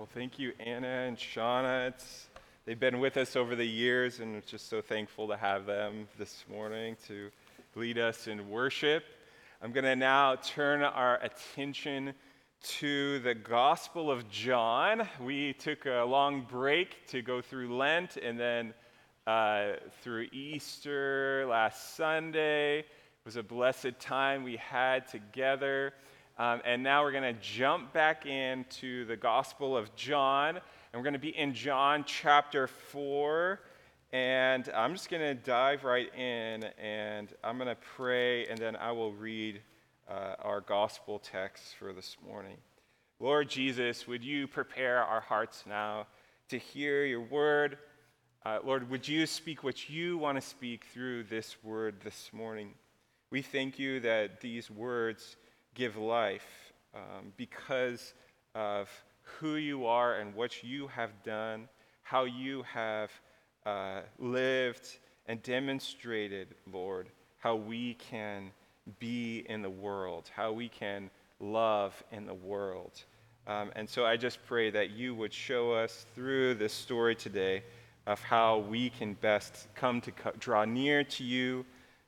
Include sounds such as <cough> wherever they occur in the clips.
Well, thank you, Anna and Shauna. It's, they've been with us over the years, and just so thankful to have them this morning to lead us in worship. I'm going to now turn our attention to the Gospel of John. We took a long break to go through Lent and then uh, through Easter last Sunday. It was a blessed time we had together. Um, and now we're going to jump back into the Gospel of John. And we're going to be in John chapter 4. And I'm just going to dive right in and I'm going to pray and then I will read uh, our gospel text for this morning. Lord Jesus, would you prepare our hearts now to hear your word? Uh, Lord, would you speak what you want to speak through this word this morning? We thank you that these words give life um, because of who you are and what you have done, how you have uh, lived and demonstrated, Lord, how we can be in the world, how we can love in the world. Um, and so I just pray that you would show us through this story today of how we can best come to co- draw near to you,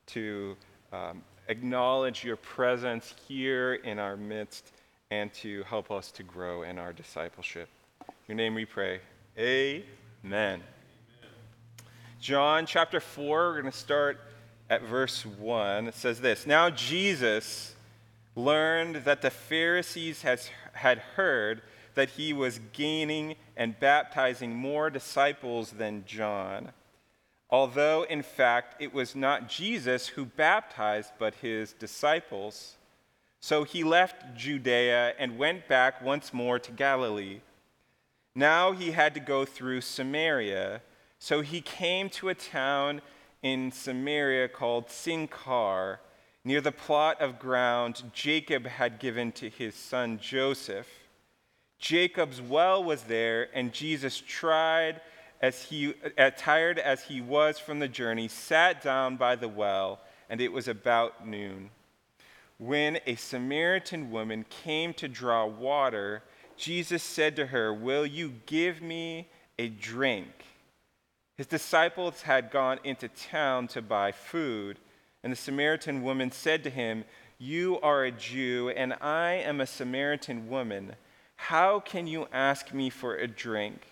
to um, acknowledge your presence here in our midst and to help us to grow in our discipleship. Your name we pray. Amen. Amen. John chapter 4, we're going to start at verse 1. It says this Now Jesus learned that the Pharisees has, had heard that he was gaining and baptizing more disciples than John although in fact it was not Jesus who baptized, but his disciples. So he left Judea and went back once more to Galilee. Now he had to go through Samaria, so he came to a town in Samaria called Sychar, near the plot of ground Jacob had given to his son Joseph. Jacob's well was there, and Jesus tried as he, uh, tired as he was from the journey, sat down by the well, and it was about noon. When a Samaritan woman came to draw water, Jesus said to her, Will you give me a drink? His disciples had gone into town to buy food, and the Samaritan woman said to him, You are a Jew, and I am a Samaritan woman. How can you ask me for a drink?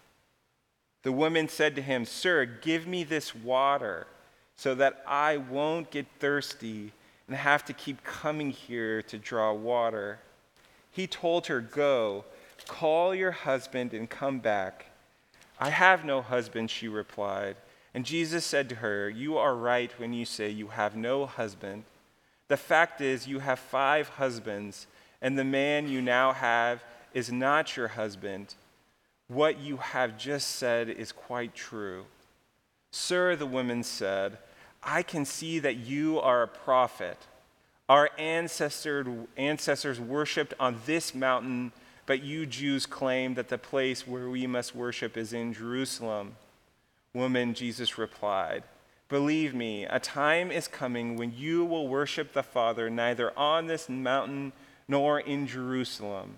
The woman said to him, Sir, give me this water so that I won't get thirsty and have to keep coming here to draw water. He told her, Go, call your husband and come back. I have no husband, she replied. And Jesus said to her, You are right when you say you have no husband. The fact is, you have five husbands, and the man you now have is not your husband what you have just said is quite true. Sir, the woman said, I can see that you are a prophet. Our ancestors worshiped on this mountain, but you Jews claim that the place where we must worship is in Jerusalem. Woman, Jesus replied, Believe me, a time is coming when you will worship the Father neither on this mountain nor in Jerusalem.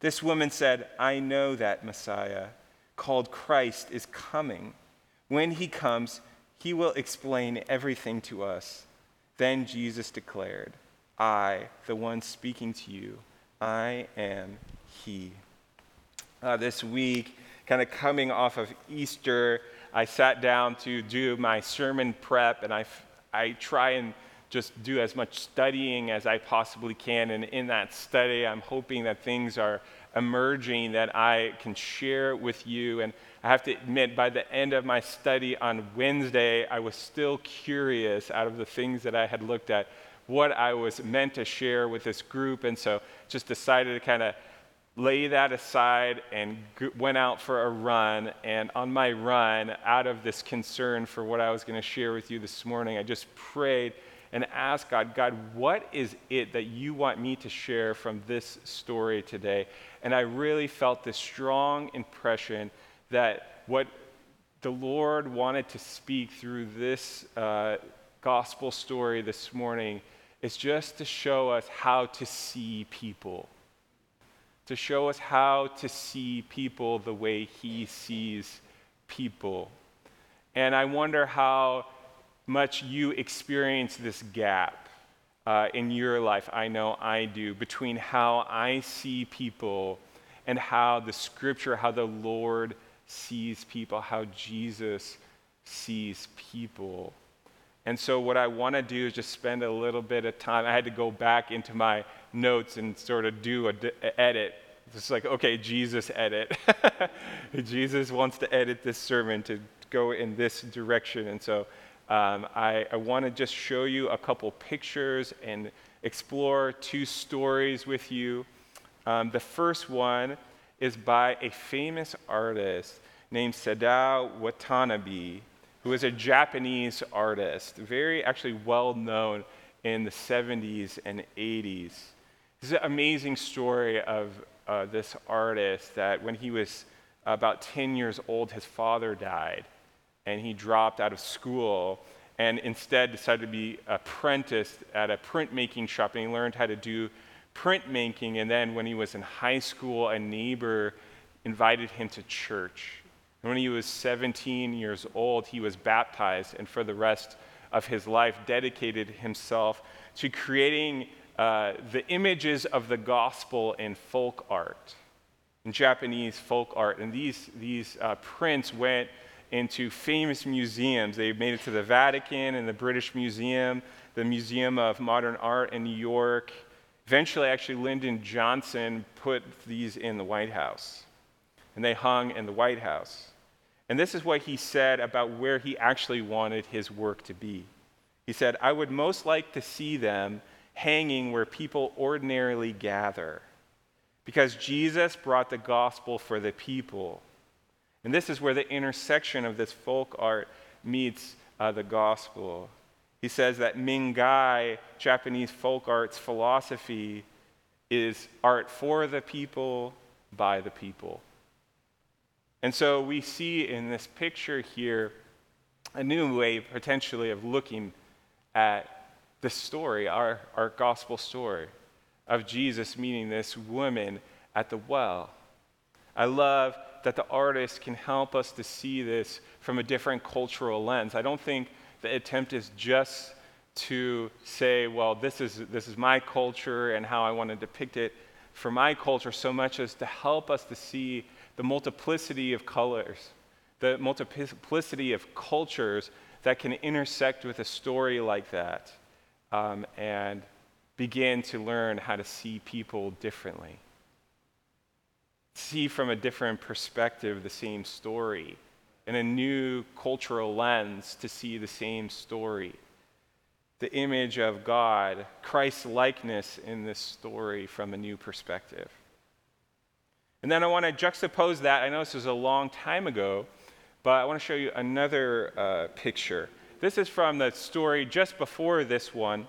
This woman said, I know that Messiah, called Christ, is coming. When he comes, he will explain everything to us. Then Jesus declared, I, the one speaking to you, I am he. Uh, this week, kind of coming off of Easter, I sat down to do my sermon prep, and I, I try and just do as much studying as I possibly can. And in that study, I'm hoping that things are emerging that I can share with you. And I have to admit, by the end of my study on Wednesday, I was still curious out of the things that I had looked at what I was meant to share with this group. And so just decided to kind of lay that aside and went out for a run. And on my run, out of this concern for what I was going to share with you this morning, I just prayed and ask God, God, what is it that you want me to share from this story today? And I really felt this strong impression that what the Lord wanted to speak through this uh, gospel story this morning is just to show us how to see people to show us how to see people the way He sees people. And I wonder how much you experience this gap uh, in your life. I know I do, between how I see people and how the scripture, how the Lord sees people, how Jesus sees people. And so, what I want to do is just spend a little bit of time. I had to go back into my notes and sort of do an edit. It's like, okay, Jesus edit. <laughs> Jesus wants to edit this sermon to go in this direction. And so, um, I, I want to just show you a couple pictures and explore two stories with you. Um, the first one is by a famous artist named Sadao Watanabe who is a Japanese artist, very actually well known in the 70s and 80s. This is an amazing story of uh, this artist that when he was about 10 years old, his father died, and he dropped out of school and instead decided to be apprenticed at a printmaking shop, and he learned how to do printmaking. And then when he was in high school, a neighbor invited him to church when he was 17 years old, he was baptized, and for the rest of his life, dedicated himself to creating uh, the images of the gospel in folk art, in Japanese folk art. And these, these uh, prints went into famous museums. They made it to the Vatican and the British Museum, the Museum of Modern Art in New York. Eventually, actually, Lyndon Johnson put these in the White House, and they hung in the White House. And this is what he said about where he actually wanted his work to be. He said, I would most like to see them hanging where people ordinarily gather, because Jesus brought the gospel for the people. And this is where the intersection of this folk art meets uh, the gospel. He says that Mingei, Japanese folk art's philosophy, is art for the people, by the people. And so we see in this picture here a new way, potentially, of looking at the story, our, our gospel story of Jesus meeting this woman at the well. I love that the artist can help us to see this from a different cultural lens. I don't think the attempt is just to say, well, this is, this is my culture and how I want to depict it for my culture, so much as to help us to see the multiplicity of colors, the multiplicity of cultures that can intersect with a story like that um, and begin to learn how to see people differently. See from a different perspective the same story, in a new cultural lens to see the same story. The image of God, Christ's likeness in this story from a new perspective. And then I want to juxtapose that. I know this was a long time ago, but I want to show you another uh, picture. This is from the story just before this one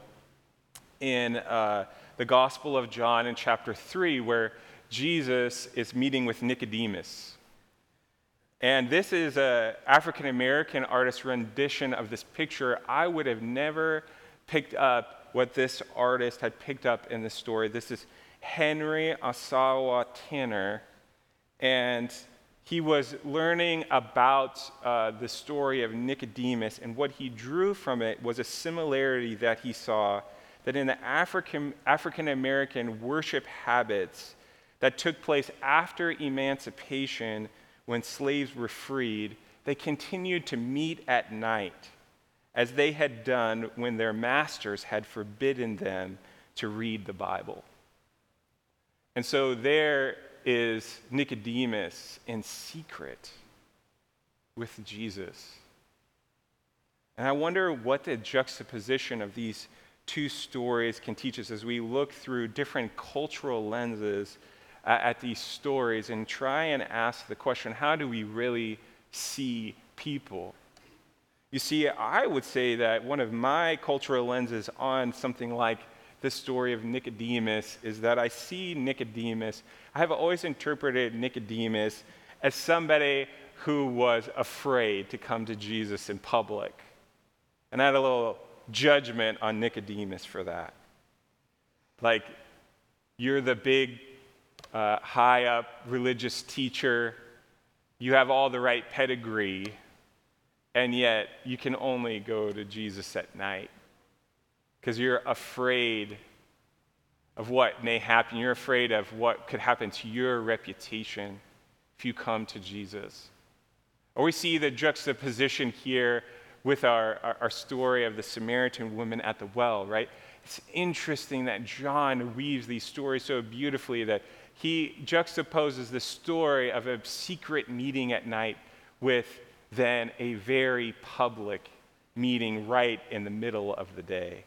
in uh, the Gospel of John in chapter 3, where Jesus is meeting with Nicodemus. And this is an African American artist rendition of this picture. I would have never picked up what this artist had picked up in the story. This is Henry Ossawa Tanner. And he was learning about uh, the story of Nicodemus, and what he drew from it was a similarity that he saw that in the African, African American worship habits that took place after emancipation when slaves were freed, they continued to meet at night as they had done when their masters had forbidden them to read the Bible. And so there is Nicodemus in secret with Jesus. And I wonder what the juxtaposition of these two stories can teach us as we look through different cultural lenses at, these stories and try and ask the question how do we really see people? You see, I would say that one of my cultural lenses on something like the story of Nicodemus is that I see Nicodemus, I have always interpreted Nicodemus as somebody who was afraid to come to Jesus in public. And I had a little judgment on Nicodemus for that. Like, you're the big, uh, high up religious teacher, you have all the right pedigree, and yet you can only go to Jesus at night because you're afraid of what may happen. You're afraid of what could happen to your reputation if you come to Jesus. Or we see the juxtaposition here with our, our, our, story of the Samaritan woman at the well, right? It's interesting that John weaves these stories so beautifully that he juxtaposes the story of a secret meeting at night with then a very public meeting right in the middle of the day.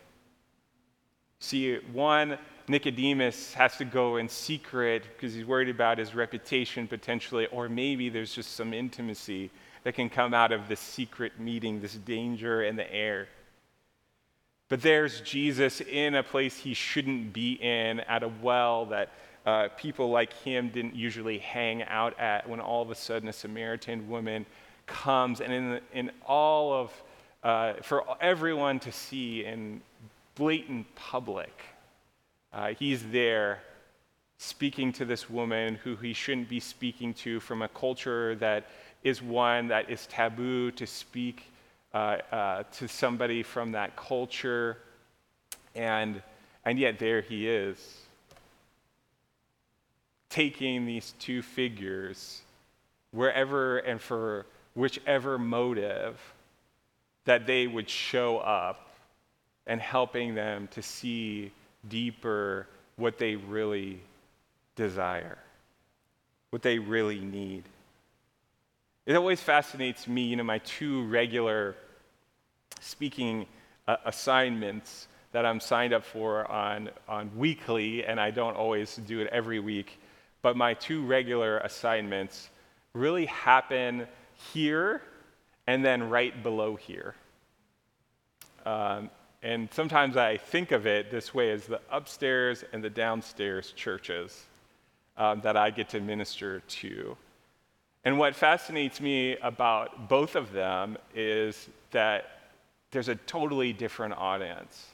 See, one, Nicodemus has to go in secret because he's worried about his reputation potentially, or maybe there's just some intimacy that can come out of this secret meeting, this danger in the air. But there's Jesus in a place he shouldn't be in, at a well that uh, people like him didn't usually hang out at, when all of a sudden a Samaritan woman comes, and in, in all of, uh, for everyone to see in blatant public. Uh, he's there speaking to this woman who he shouldn't be speaking to from a culture that is one that is taboo to speak uh, uh, to somebody from that culture. And, and yet, there he is, taking these two figures wherever and for whichever motive that they would show up and helping them to see deeper what they really desire, what they really need. It always fascinates me, you know, my two regular speaking uh, assignments that I'm signed up for on, on weekly, and I don't always do it every week, but my two regular assignments really happen here and then right below here. Um, and sometimes I think of it this way as the upstairs and the downstairs churches um, that I get to minister to. And what fascinates me about both of them is that there's a totally different audience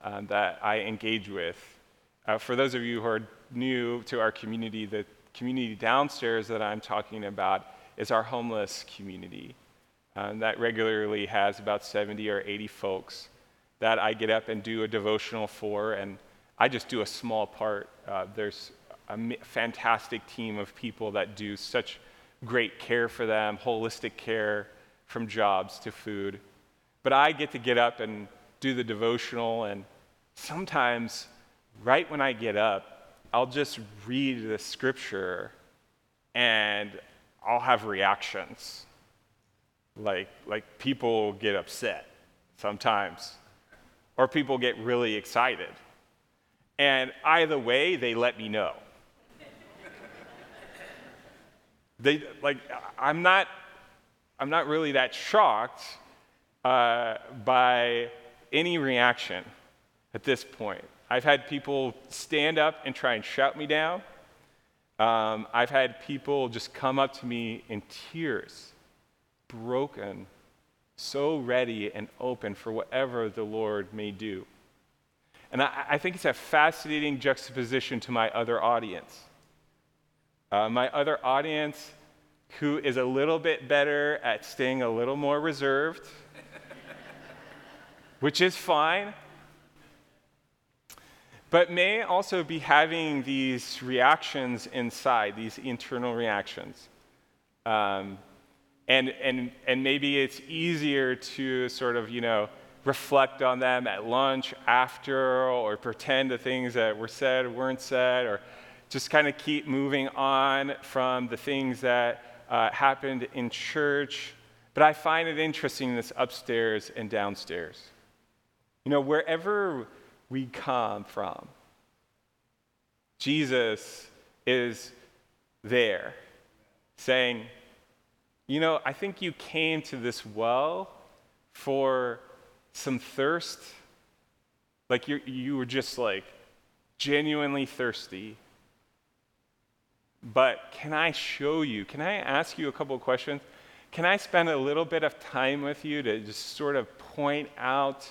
um, that I engage with. Uh, for those of you who are new to our community, the community downstairs that I'm talking about is our homeless community. Um, that regularly has about 70 or 80 folks that I get up and do a devotional for, and I just do a small part. Uh, there's a fantastic team of people that do such great care for them, holistic care from jobs to food. But I get to get up and do the devotional, and sometimes, right when I get up, I'll just read the scripture and I'll have reactions. Like, like people get upset sometimes or people get really excited. And either way, they let me know. they, like, I'm not, I'm not really that shocked uh, by any reaction at this point. I've had people stand up and try and shout me down. Um, I've had people just come up to me in tears, broken, so ready and open for whatever the Lord may do. And I, I think it's a fascinating juxtaposition to my other audience. Uh, my other audience, who is a little bit better at staying a little more reserved, <laughs> which is fine but may also be having these reactions inside, these internal reactions. Um, and, and, and maybe it's easier to sort of, you know, reflect on them at lunch, after, or pretend the things that were said weren't said, or just kind of keep moving on from the things that uh, happened in church. But I find it interesting this upstairs and downstairs. You know, wherever we come from. Jesus is there saying, You know, I think you came to this well for some thirst. Like you you were just like genuinely thirsty. But can I show you? Can I ask you a couple of questions? Can I spend a little bit of time with you to just sort of point out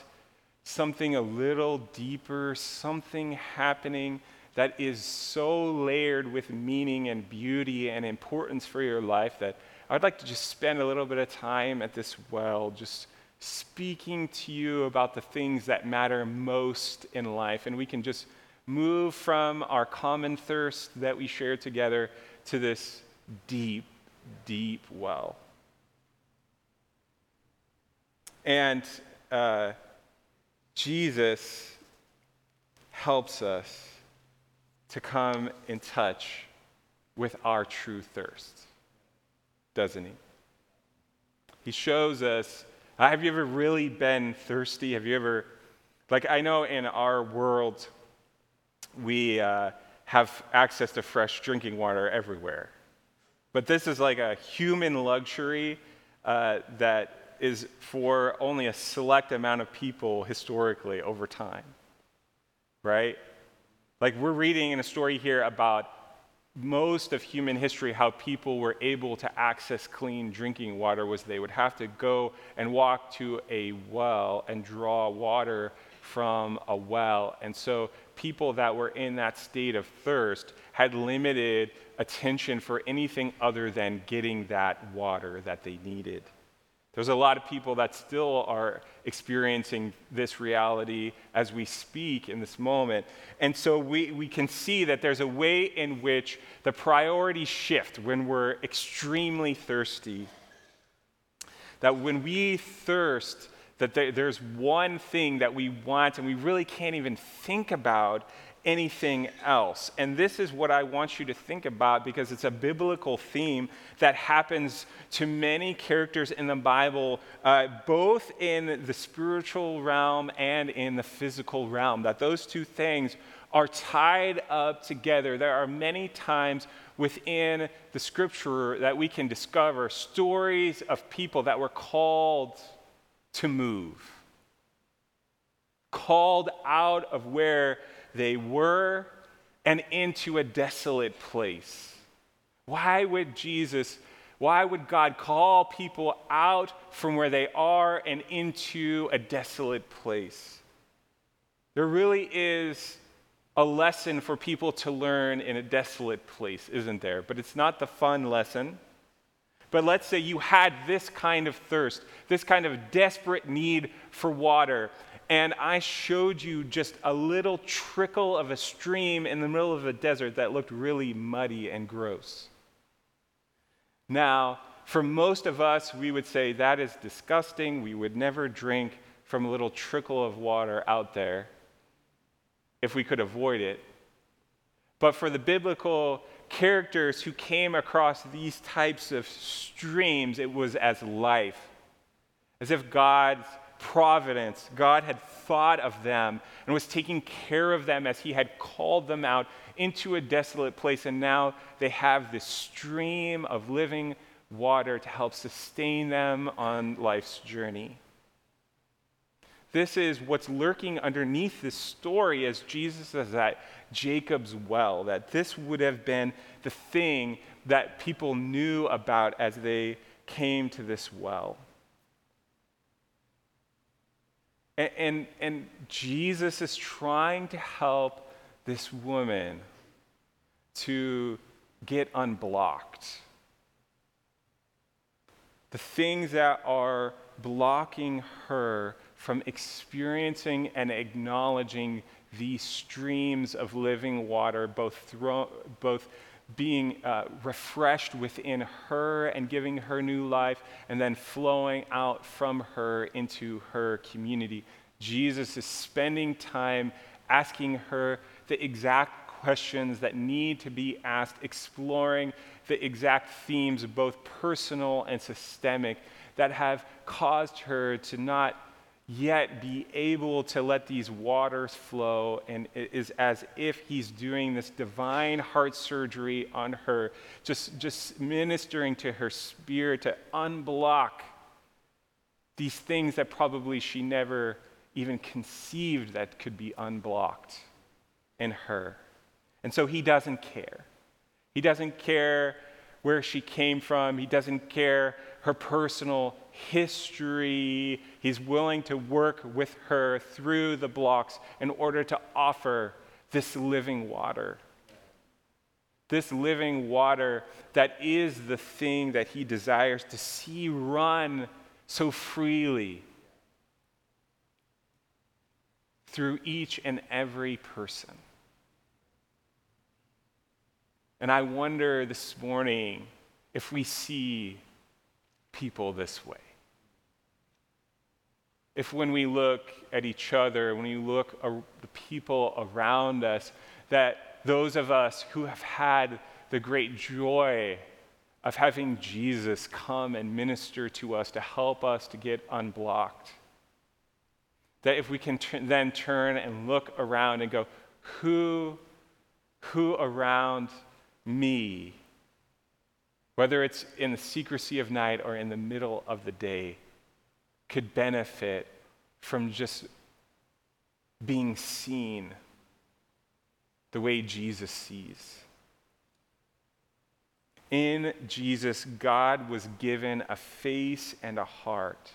something a little deeper, something happening that is so layered with meaning and beauty and importance for your life that I'd like to just spend a little bit of time at this well, just speaking to you about the things that matter most in life. And we can just move from our common thirst that we share together to this deep, deep well. And uh, Jesus helps us to come in touch with our true thirst, doesn't he? He shows us. Uh, have you ever really been thirsty? Have you ever, like, I know in our world, we uh, have access to fresh drinking water everywhere. But this is like a human luxury uh, that is for only a select amount of people historically over time. Right? Like we're reading in a story here about most of human history how people were able to access clean drinking water was they would have to go and walk to a well and draw water from a well. And so people that were in that state of thirst had limited attention for anything other than getting that water that they needed. There's a lot of people that still are experiencing this reality as we speak in this moment. And so we, we can see that there's a way in which the priorities shift when we're extremely thirsty. That when we thirst, that there, there's one thing that we want and we really can't even think about anything else. And this is what I want you to think about because it's a biblical theme that happens to many characters in the Bible, uh, both in the spiritual realm and in the physical realm, that those two things are tied up together. There are many times within the scripture that we can discover stories of people that were called to move, called out of where they were and into a desolate place. Why would Jesus, why would God call people out from where they are and into a desolate place? There really is a lesson for people to learn in a desolate place, isn't there? But it's not the fun lesson. But let's say you had this kind of thirst, this kind of desperate need for water, and I showed you just a little trickle of a stream in the middle of a desert that looked really muddy and gross. Now, for most of us, we would say that is disgusting. We would never drink from a little trickle of water out there if we could avoid it. But for the biblical characters who came across these types of streams, it was as life, as if God's providence. God had thought of them and was taking care of them as He had called them out into a desolate place. And now they have this stream of living water to help sustain them on life's journey. This is what's lurking underneath this story as Jesus is at Jacob's well, that this would have been the thing that people knew about as they came to this well. And, and, and, Jesus is trying to help this woman to get unblocked. The things that are blocking her from experiencing and acknowledging these streams of living water, both, thro- both being uh, refreshed within her and giving her new life, and then flowing out from her into her community. Jesus is spending time asking her the exact questions that need to be asked, exploring the exact themes, both personal and systemic, that have caused her to not yet be able to let these waters flow. And it is as if he's doing this divine heart surgery on her, just, just ministering to her spirit to unblock these things that probably she never even conceived that could be unblocked in her. And so he doesn't care. He doesn't care where she came from, he doesn't care her personal history. He's willing to work with her through the blocks in order to offer this living water. This living water that is the thing that he desires to see run so freely through each and every person. And I wonder this morning if we see people this way. If when we look at each other, when we look at the people around us, that those of us who have had the great joy of having Jesus come and minister to us to help us to get unblocked, that if we can t- then turn and look around and go, who, who around me whether it's in the secrecy of night or in the middle of the day, could benefit from just being seen the way Jesus sees. In Jesus, God was given a face and a heart,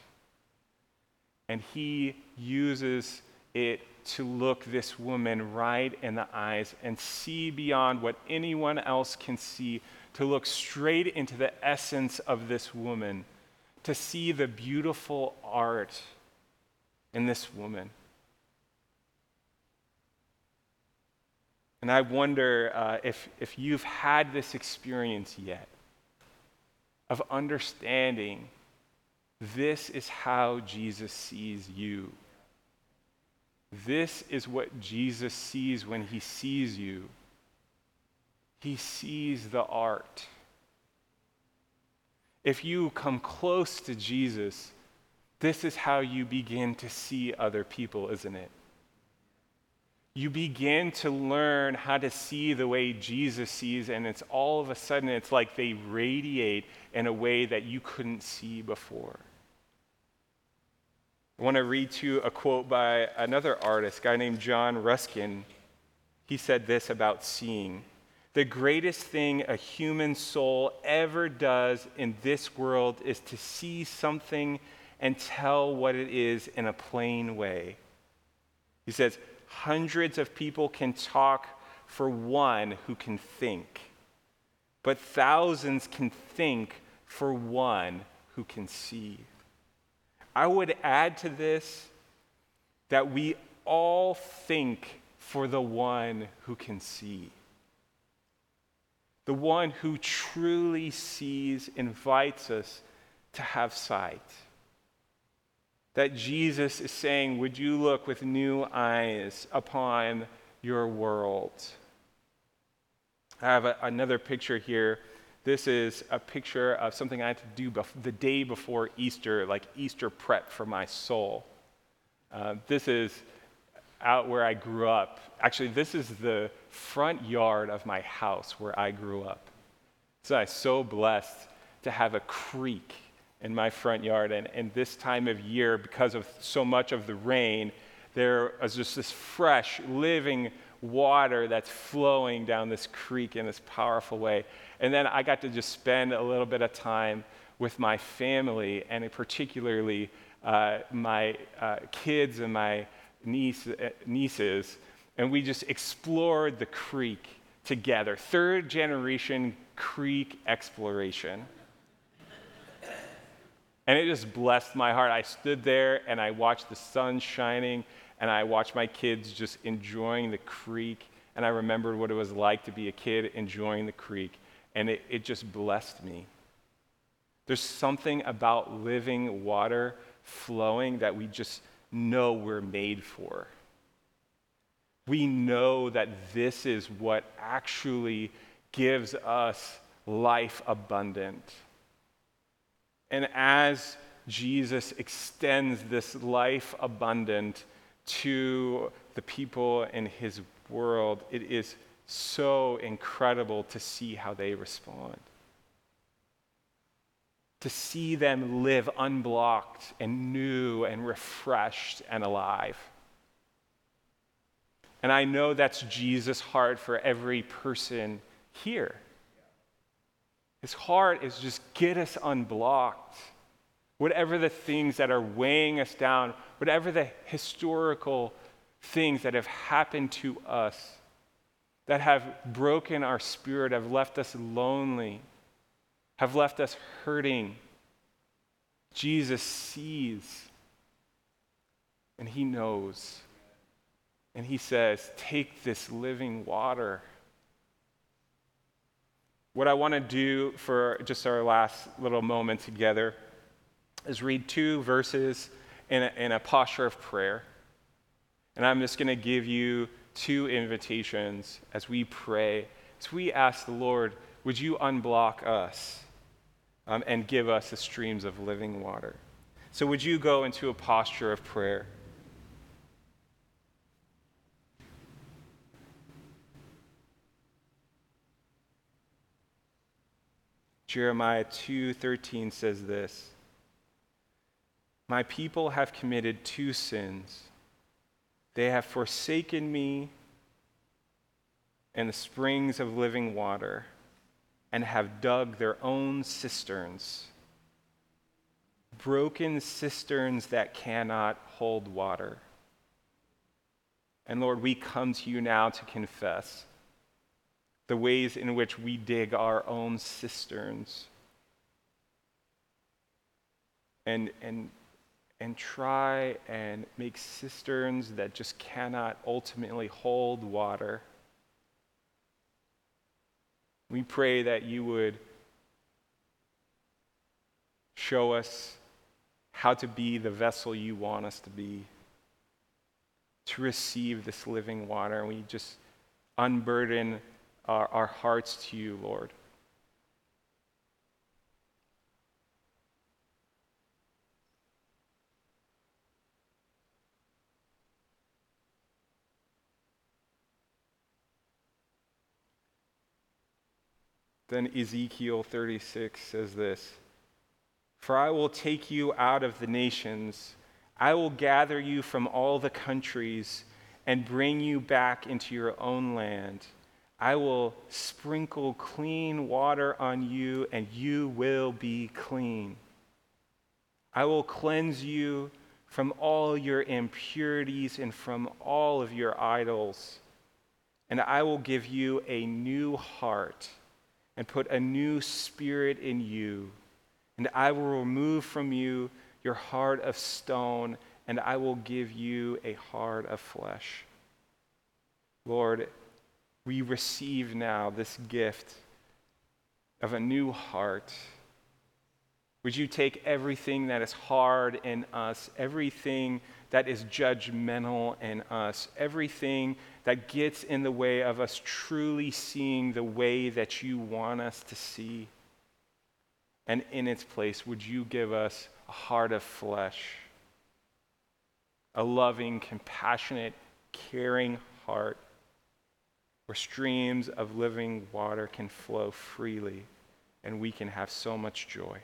and He uses it to look this woman right in the eyes and see beyond what anyone else can see to look straight into the essence of this woman, to see the beautiful art in this woman. And I wonder uh, if, if you've had this experience yet of understanding this is how Jesus sees you. This is what Jesus sees when he sees you he sees the art. If you come close to Jesus, this is how you begin to see other people, isn't it? You begin to learn how to see the way Jesus sees, and it's all of a sudden, it's like they radiate in a way that you couldn't see before. I want to read to you a quote by another artist, guy named John Ruskin. He said this about seeing. The greatest thing a human soul ever does in this world is to see something and tell what it is in a plain way. He says, hundreds of people can talk for one who can think, but thousands can think for one who can see. I would add to this that we all think for the one who can see. The one who truly sees invites us to have sight. That Jesus is saying, Would you look with new eyes upon your world? I have a, another picture here. This is a picture of something I had to do bef- the day before Easter, like Easter prep for my soul. Uh, this is out where I grew up. Actually, this is the front yard of my house where I grew up. So I'm so blessed to have a creek in my front yard. And, and this time of year, because of so much of the rain, there is just this fresh, living water that's flowing down this creek in this powerful way. And then I got to just spend a little bit of time with my family, and particularly uh, my uh, kids and my niece, uh, nieces, and we just explored the creek together. Third generation creek exploration. And it just blessed my heart. I stood there and I watched the sun shining and I watched my kids just enjoying the creek. And I remembered what it was like to be a kid enjoying the creek. And it, it just blessed me. There's something about living water flowing that we just know we're made for. We know that this is what actually gives us life abundant. And as Jesus extends this life abundant to the people in his world, it is so incredible to see how they respond. To see them live unblocked and new and refreshed and alive. And I know that's Jesus' heart for every person here. His heart is just get us unblocked. Whatever the things that are weighing us down, whatever the historical things that have happened to us, that have broken our spirit, have left us lonely, have left us hurting, Jesus sees and he knows. And he says, Take this living water. What I want to do for just our last little moment together is read two verses in a, in a posture of prayer. And I'm just going to give you two invitations as we pray, as we ask the Lord, would you unblock us um, and give us the streams of living water? So, would you go into a posture of prayer? Jeremiah 2:13 says this. My people have committed two sins. They have forsaken me and the springs of living water and have dug their own cisterns, broken cisterns that cannot hold water. And Lord, we come to you now to confess the ways in which we dig our own cisterns and, and, and try and make cisterns that just cannot ultimately hold water. We pray that you would show us how to be the vessel you want us to be, to receive this living water. And we just unburden our, our hearts to you, Lord. Then Ezekiel 36 says this For I will take you out of the nations, I will gather you from all the countries, and bring you back into your own land. I will sprinkle clean water on you, and you will be clean. I will cleanse you from all your impurities and from all of your idols. And I will give you a new heart and put a new spirit in you. And I will remove from you your heart of stone, and I will give you a heart of flesh. Lord, we receive now this gift of a new heart. Would you take everything that is hard in us, everything that is judgmental in us, everything that gets in the way of us truly seeing the way that you want us to see? And in its place, would you give us a heart of flesh, a loving, compassionate, caring heart? where streams of living water can flow freely and we can have so much joy.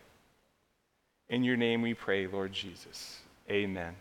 In your name we pray, Lord Jesus. Amen.